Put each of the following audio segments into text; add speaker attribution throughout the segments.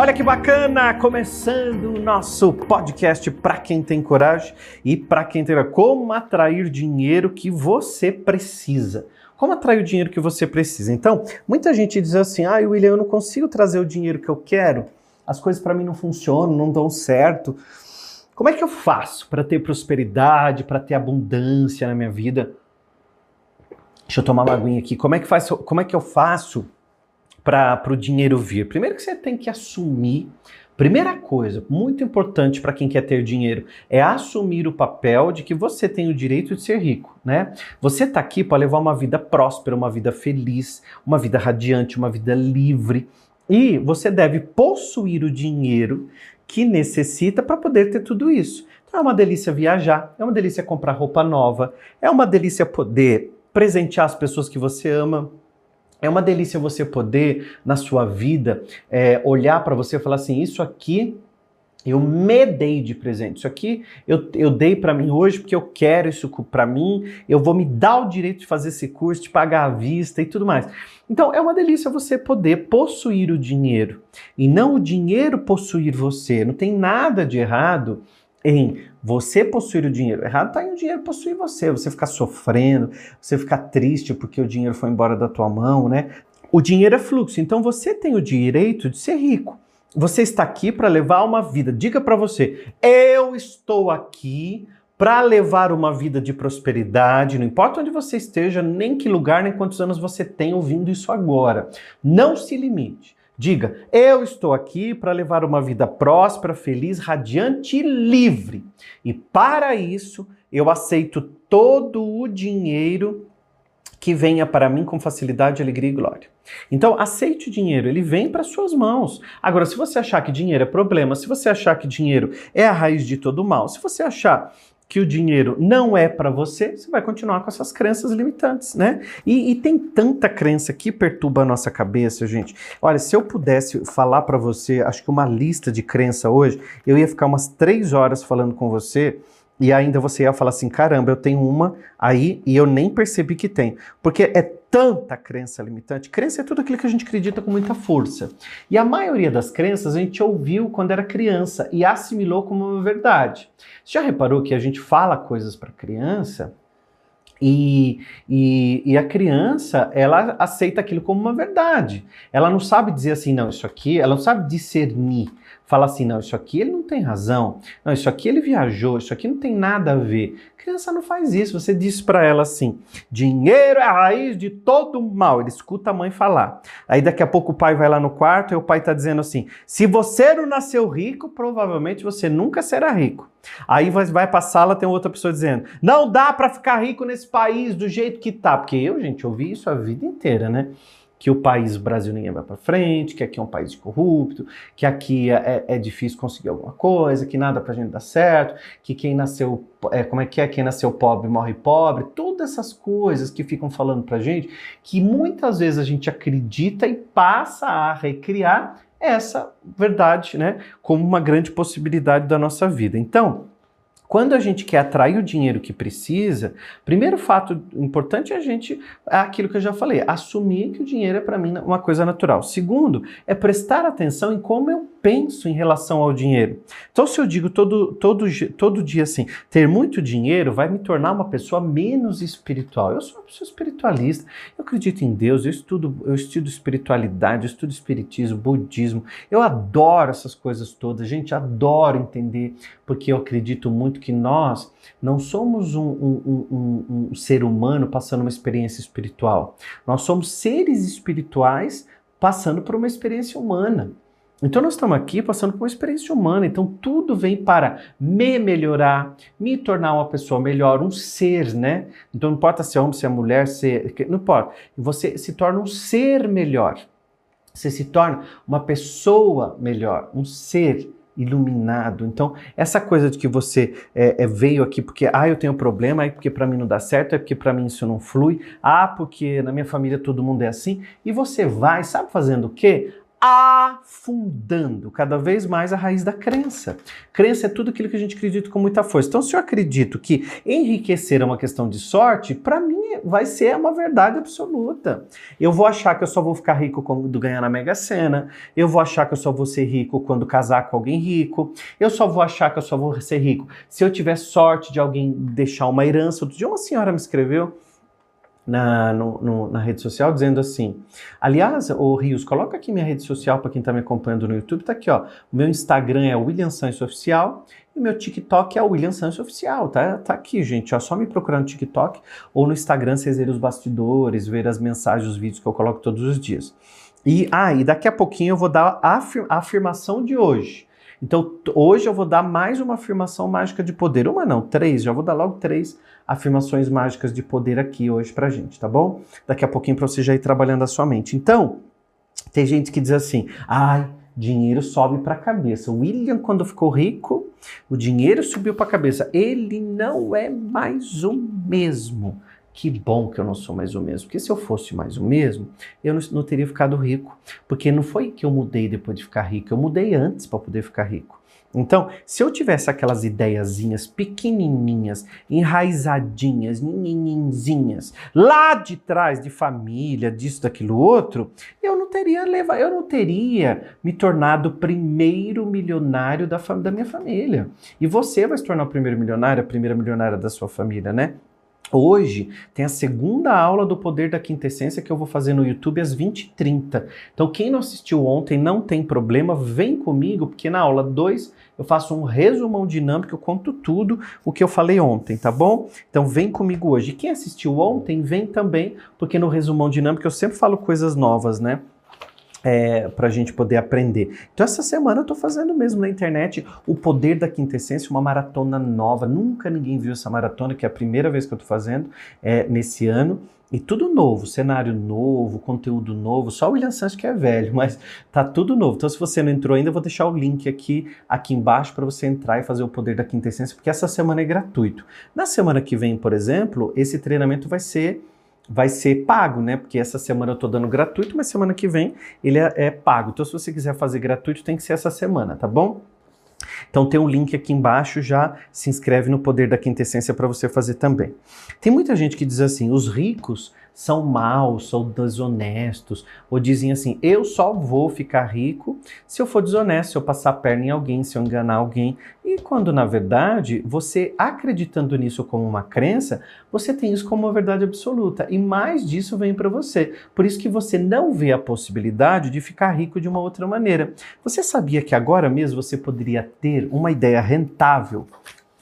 Speaker 1: Olha que bacana! Começando o nosso podcast para quem tem coragem e para quem tem como atrair dinheiro que você precisa. Como atrair o dinheiro que você precisa? Então, muita gente diz assim: "Ah, William, eu não consigo trazer o dinheiro que eu quero. As coisas para mim não funcionam, não dão certo. Como é que eu faço para ter prosperidade, para ter abundância na minha vida?" Deixa eu tomar uma aguinha aqui. Como é que faz, como é que eu faço para o dinheiro vir? Primeiro que você tem que assumir. Primeira coisa, muito importante para quem quer ter dinheiro, é assumir o papel de que você tem o direito de ser rico, né? Você está aqui para levar uma vida próspera, uma vida feliz, uma vida radiante, uma vida livre. E você deve possuir o dinheiro que necessita para poder ter tudo isso. Então é uma delícia viajar, é uma delícia comprar roupa nova, é uma delícia poder presentear as pessoas que você ama, é uma delícia você poder, na sua vida, é, olhar para você e falar assim: isso aqui eu me dei de presente. Isso aqui eu, eu dei para mim hoje porque eu quero isso para mim. Eu vou me dar o direito de fazer esse curso, de pagar à vista e tudo mais. Então é uma delícia você poder possuir o dinheiro e não o dinheiro possuir você. Não tem nada de errado em você possuir o dinheiro. Errado está em o dinheiro possuir você, você ficar sofrendo, você ficar triste porque o dinheiro foi embora da tua mão, né? O dinheiro é fluxo, então você tem o direito de ser rico. Você está aqui para levar uma vida. Diga para você: eu estou aqui para levar uma vida de prosperidade, não importa onde você esteja, nem que lugar, nem quantos anos você tem ouvindo isso agora. Não se limite. Diga: Eu estou aqui para levar uma vida próspera, feliz, radiante e livre. E para isso, eu aceito todo o dinheiro que venha para mim com facilidade, alegria e glória. Então, aceite o dinheiro, ele vem para suas mãos. Agora, se você achar que dinheiro é problema, se você achar que dinheiro é a raiz de todo mal, se você achar que o dinheiro não é para você, você vai continuar com essas crenças limitantes, né? E, e, tem tanta crença que perturba a nossa cabeça, gente. Olha, se eu pudesse falar para você, acho que uma lista de crença hoje, eu ia ficar umas três horas falando com você e ainda você ia falar assim: caramba, eu tenho uma aí e eu nem percebi que tem. Porque é tanta crença limitante. Crença é tudo aquilo que a gente acredita com muita força. E a maioria das crenças a gente ouviu quando era criança e assimilou como uma verdade. Você já reparou que a gente fala coisas para criança e, e, e, a criança, ela aceita aquilo como uma verdade. Ela não sabe dizer assim, não, isso aqui, ela não sabe discernir fala assim: não, isso aqui ele não tem razão, não, isso aqui ele viajou, isso aqui não tem nada a ver. A criança não faz isso. Você diz para ela assim: dinheiro é a raiz de todo mal. Ele escuta a mãe falar. Aí daqui a pouco o pai vai lá no quarto e o pai está dizendo assim: se você não nasceu rico, provavelmente você nunca será rico. Aí vai, para a sala, tem outra pessoa dizendo: não dá para ficar rico nesse país do jeito que tá. Porque eu, gente, ouvi isso a vida inteira, né? Que o país o Brasil ninguém vai para frente, que aqui é um país corrupto, que aqui é, é, é difícil conseguir alguma coisa, que nada para a gente dar certo, que quem nasceu, é, como é que é, quem nasceu pobre morre pobre, todas essas coisas que ficam falando para gente, que muitas vezes a gente acredita e passa a recriar essa verdade, né, como uma grande possibilidade da nossa vida. Então, quando a gente quer atrair o dinheiro que precisa, primeiro fato importante é a gente, é aquilo que eu já falei, assumir que o dinheiro é para mim uma coisa natural. Segundo, é prestar atenção em como eu penso em relação ao dinheiro. Então, se eu digo todo, todo, todo dia assim, ter muito dinheiro vai me tornar uma pessoa menos espiritual. Eu sou uma pessoa espiritualista, eu acredito em Deus, eu estudo, eu estudo espiritualidade, eu estudo espiritismo, budismo, eu adoro essas coisas todas, gente, adoro entender, porque eu acredito muito que nós não somos um, um, um, um ser humano passando uma experiência espiritual. Nós somos seres espirituais passando por uma experiência humana. Então nós estamos aqui passando por uma experiência humana, então tudo vem para me melhorar, me tornar uma pessoa melhor, um ser, né? Então não importa se é homem, se é mulher, se não importa. Você se torna um ser melhor. Você se torna uma pessoa melhor, um ser iluminado. Então, essa coisa de que você é, é, veio aqui porque, ah, eu tenho problema, é porque para mim não dá certo, é porque para mim isso não flui, ah, porque na minha família todo mundo é assim, e você vai, sabe fazendo o quê? Afundando cada vez mais a raiz da crença. Crença é tudo aquilo que a gente acredita com muita força. Então, se eu acredito que enriquecer é uma questão de sorte, para mim vai ser uma verdade absoluta. Eu vou achar que eu só vou ficar rico quando ganhar na Mega Sena, eu vou achar que eu só vou ser rico quando casar com alguém rico, eu só vou achar que eu só vou ser rico se eu tiver sorte de alguém deixar uma herança. Outro dia uma senhora me escreveu na, no, no, na rede social dizendo assim: Aliás, o Rios, coloca aqui minha rede social para quem está me acompanhando no YouTube, tá aqui, ó. O meu Instagram é William Sancho Oficial e meu TikTok é William Sancho Oficial, tá? Tá aqui, gente. É só me procurar no TikTok ou no Instagram vocês verem os bastidores, ver as mensagens, os vídeos que eu coloco todos os dias. E, ah, e daqui a pouquinho eu vou dar a, a afirmação de hoje. Então, hoje eu vou dar mais uma afirmação mágica de poder. Uma não, três. Já vou dar logo três afirmações mágicas de poder aqui hoje pra gente, tá bom? Daqui a pouquinho pra você já ir trabalhando a sua mente. Então, tem gente que diz assim, ai, dinheiro sobe para a cabeça. O William, quando ficou rico, o dinheiro subiu para a cabeça. Ele não é mais o mesmo. Que bom que eu não sou mais o mesmo. Porque se eu fosse mais o mesmo, eu não, não teria ficado rico. Porque não foi que eu mudei depois de ficar rico, eu mudei antes para poder ficar rico. Então, se eu tivesse aquelas ideiazinhas pequenininhas, enraizadinhas, ninhinzinhas, lá de trás de família, disso, daquilo outro, eu não teria levado, eu não teria me tornado o primeiro milionário da, da minha família. E você vai se tornar o primeiro milionário, a primeira milionária da sua família, né? Hoje tem a segunda aula do Poder da Quintessência que eu vou fazer no YouTube às 20h30. Então, quem não assistiu ontem não tem problema, vem comigo, porque na aula 2 eu faço um resumão dinâmico, eu conto tudo o que eu falei ontem, tá bom? Então, vem comigo hoje. E quem assistiu ontem, vem também, porque no resumão dinâmico eu sempre falo coisas novas, né? É, para a gente poder aprender. Então, essa semana eu estou fazendo mesmo na internet o Poder da Quintessência, uma maratona nova. Nunca ninguém viu essa maratona, que é a primeira vez que eu estou fazendo é, nesse ano. E tudo novo, cenário novo, conteúdo novo. Só o William Santos que é velho, mas tá tudo novo. Então, se você não entrou ainda, eu vou deixar o link aqui, aqui embaixo para você entrar e fazer o Poder da Quintessência, porque essa semana é gratuito. Na semana que vem, por exemplo, esse treinamento vai ser vai ser pago, né? Porque essa semana eu estou dando gratuito, mas semana que vem ele é, é, pago. Então, se você quiser fazer gratuito, tem que ser essa semana, tá bom? Então tem um link aqui embaixo, já se inscreve no Poder da Quintessência para você fazer também. Tem muita gente que diz assim: os ricos são maus, são desonestos, ou dizem assim: eu só vou ficar rico se eu for desonesto, se eu passar a perna em alguém, se eu enganar alguém. E quando na verdade, você acreditando nisso como uma crença, você tem isso como uma verdade absoluta. E mais disso vem para você. Por isso que você não vê a possibilidade de ficar rico de uma outra maneira. Você sabia que agora mesmo você poderia ter uma ideia rentável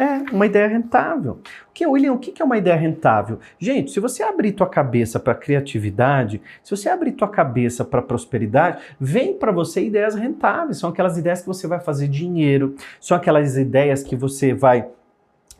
Speaker 1: é, uma ideia rentável. O que, William, o que é uma ideia rentável? Gente, se você abrir tua cabeça para criatividade, se você abrir tua cabeça para prosperidade, vem para você ideias rentáveis. São aquelas ideias que você vai fazer dinheiro, são aquelas ideias que você vai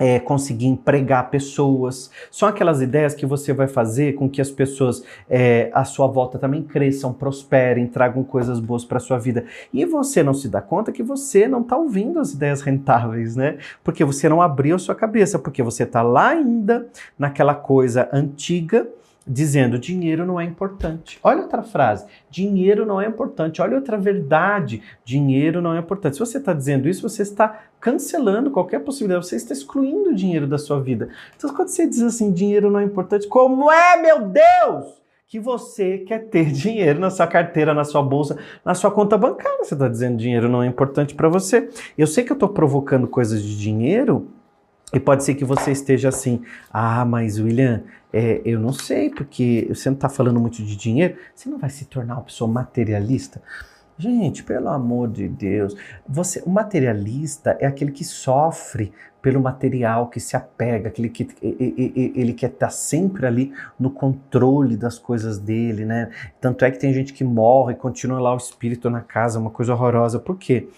Speaker 1: é, conseguir empregar pessoas. São aquelas ideias que você vai fazer com que as pessoas é, à sua volta também cresçam, prosperem, tragam coisas boas para sua vida. E você não se dá conta que você não está ouvindo as ideias rentáveis, né? Porque você não abriu sua cabeça, porque você está lá ainda naquela coisa antiga dizendo dinheiro não é importante. Olha outra frase, dinheiro não é importante. Olha outra verdade, dinheiro não é importante. Se você está dizendo isso, você está cancelando qualquer possibilidade, você está excluindo o dinheiro da sua vida. Então, quando você diz assim, dinheiro não é importante, como é, meu Deus? Que você quer ter dinheiro na sua carteira, na sua bolsa, na sua conta bancária. Você está dizendo dinheiro não é importante para você. Eu sei que eu estou provocando coisas de dinheiro, e pode ser que você esteja assim, ah, mas William, é, eu não sei, porque você não está falando muito de dinheiro, você não vai se tornar uma pessoa materialista? Gente, pelo amor de Deus, você, o materialista é aquele que sofre pelo material, que se apega, aquele que ele, quer estar sempre ali no controle das coisas dele, né? Tanto é que tem gente que morre e continua lá o espírito na casa, uma coisa horrorosa. Por quê?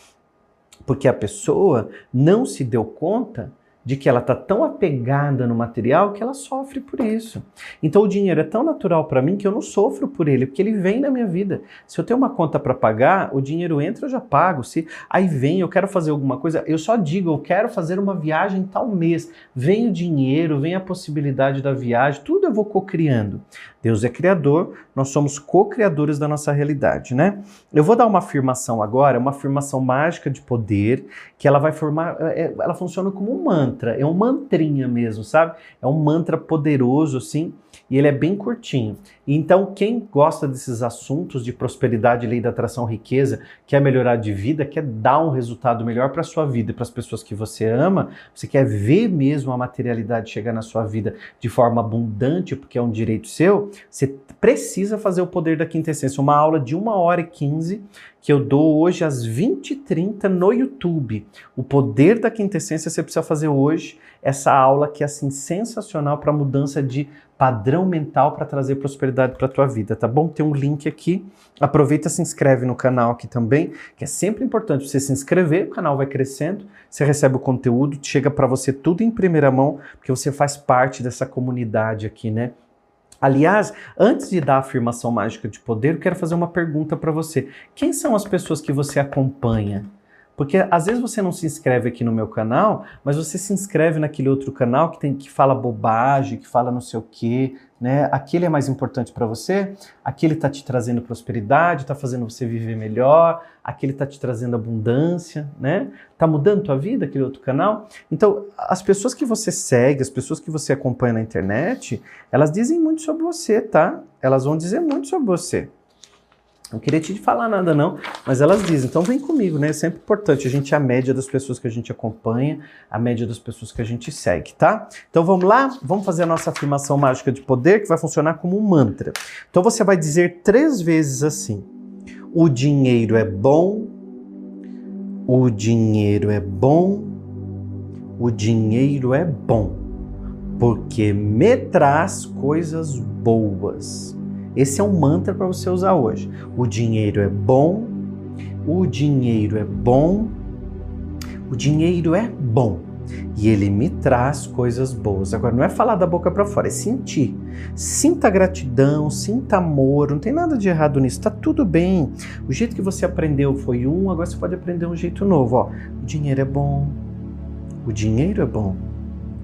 Speaker 1: Porque a pessoa não se deu conta de que ela está tão apegada no material que ela sofre por isso. Então o dinheiro é tão natural para mim que eu não sofro por ele, porque ele vem na minha vida. Se eu tenho uma conta para pagar, o dinheiro entra, eu já pago. Se aí vem, eu quero fazer alguma coisa, eu só digo, eu quero fazer uma viagem tal mês. Vem o dinheiro, vem a possibilidade da viagem, tudo eu vou co-criando. Deus é criador, nós somos co-criadores da nossa realidade, né? Eu vou dar uma afirmação agora, uma afirmação mágica de poder, que ela vai formar, é, é, ela funciona como um mantra, é um mantrinha mesmo, sabe? É um mantra poderoso, assim, e ele é bem curtinho. Então, quem gosta desses assuntos de prosperidade, lei da atração, riqueza, quer melhorar de vida, quer dar um resultado melhor para a sua vida para as pessoas que você ama, você quer ver mesmo a materialidade chegar na sua vida de forma abundante, porque é um direito seu, você precisa fazer o poder da quinta essência. Uma aula de 1 hora e 15 que eu dou hoje às 20h30 no YouTube. O poder da quinta essência você precisa fazer hoje essa aula que é assim sensacional para mudança de padrão mental para trazer prosperidade para a tua vida, tá bom? Tem um link aqui. Aproveita se inscreve no canal aqui também, que é sempre importante você se inscrever, o canal vai crescendo, você recebe o conteúdo, chega para você tudo em primeira mão, porque você faz parte dessa comunidade aqui, né? Aliás, antes de dar a afirmação mágica de poder, eu quero fazer uma pergunta para você. Quem são as pessoas que você acompanha? Porque às vezes você não se inscreve aqui no meu canal, mas você se inscreve naquele outro canal que tem que fala bobagem, que fala não sei o quê, né? Aquele é mais importante para você? Aquele está te trazendo prosperidade, está fazendo você viver melhor, aquele está te trazendo abundância, né? Tá mudando tua vida aquele outro canal? Então, as pessoas que você segue, as pessoas que você acompanha na internet, elas dizem muito sobre você, tá? Elas vão dizer muito sobre você. Não queria te falar nada, não, mas elas dizem. Então vem comigo, né? É sempre importante. A gente é a média das pessoas que a gente acompanha, a média das pessoas que a gente segue, tá? Então vamos lá? Vamos fazer a nossa afirmação mágica de poder, que vai funcionar como um mantra. Então você vai dizer três vezes assim: O dinheiro é bom, o dinheiro é bom, o dinheiro é bom, porque me traz coisas boas. Esse é um mantra para você usar hoje. O dinheiro é bom, o dinheiro é bom, o dinheiro é bom e ele me traz coisas boas. Agora, não é falar da boca para fora, é sentir. Sinta gratidão, sinta amor, não tem nada de errado nisso, tá tudo bem. O jeito que você aprendeu foi um, agora você pode aprender um jeito novo. Ó, o dinheiro é bom, o dinheiro é bom.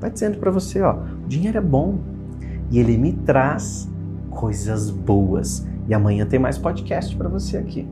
Speaker 1: Vai dizendo para você, ó, o dinheiro é bom e ele me traz coisas boas. E amanhã tem mais podcast para você aqui.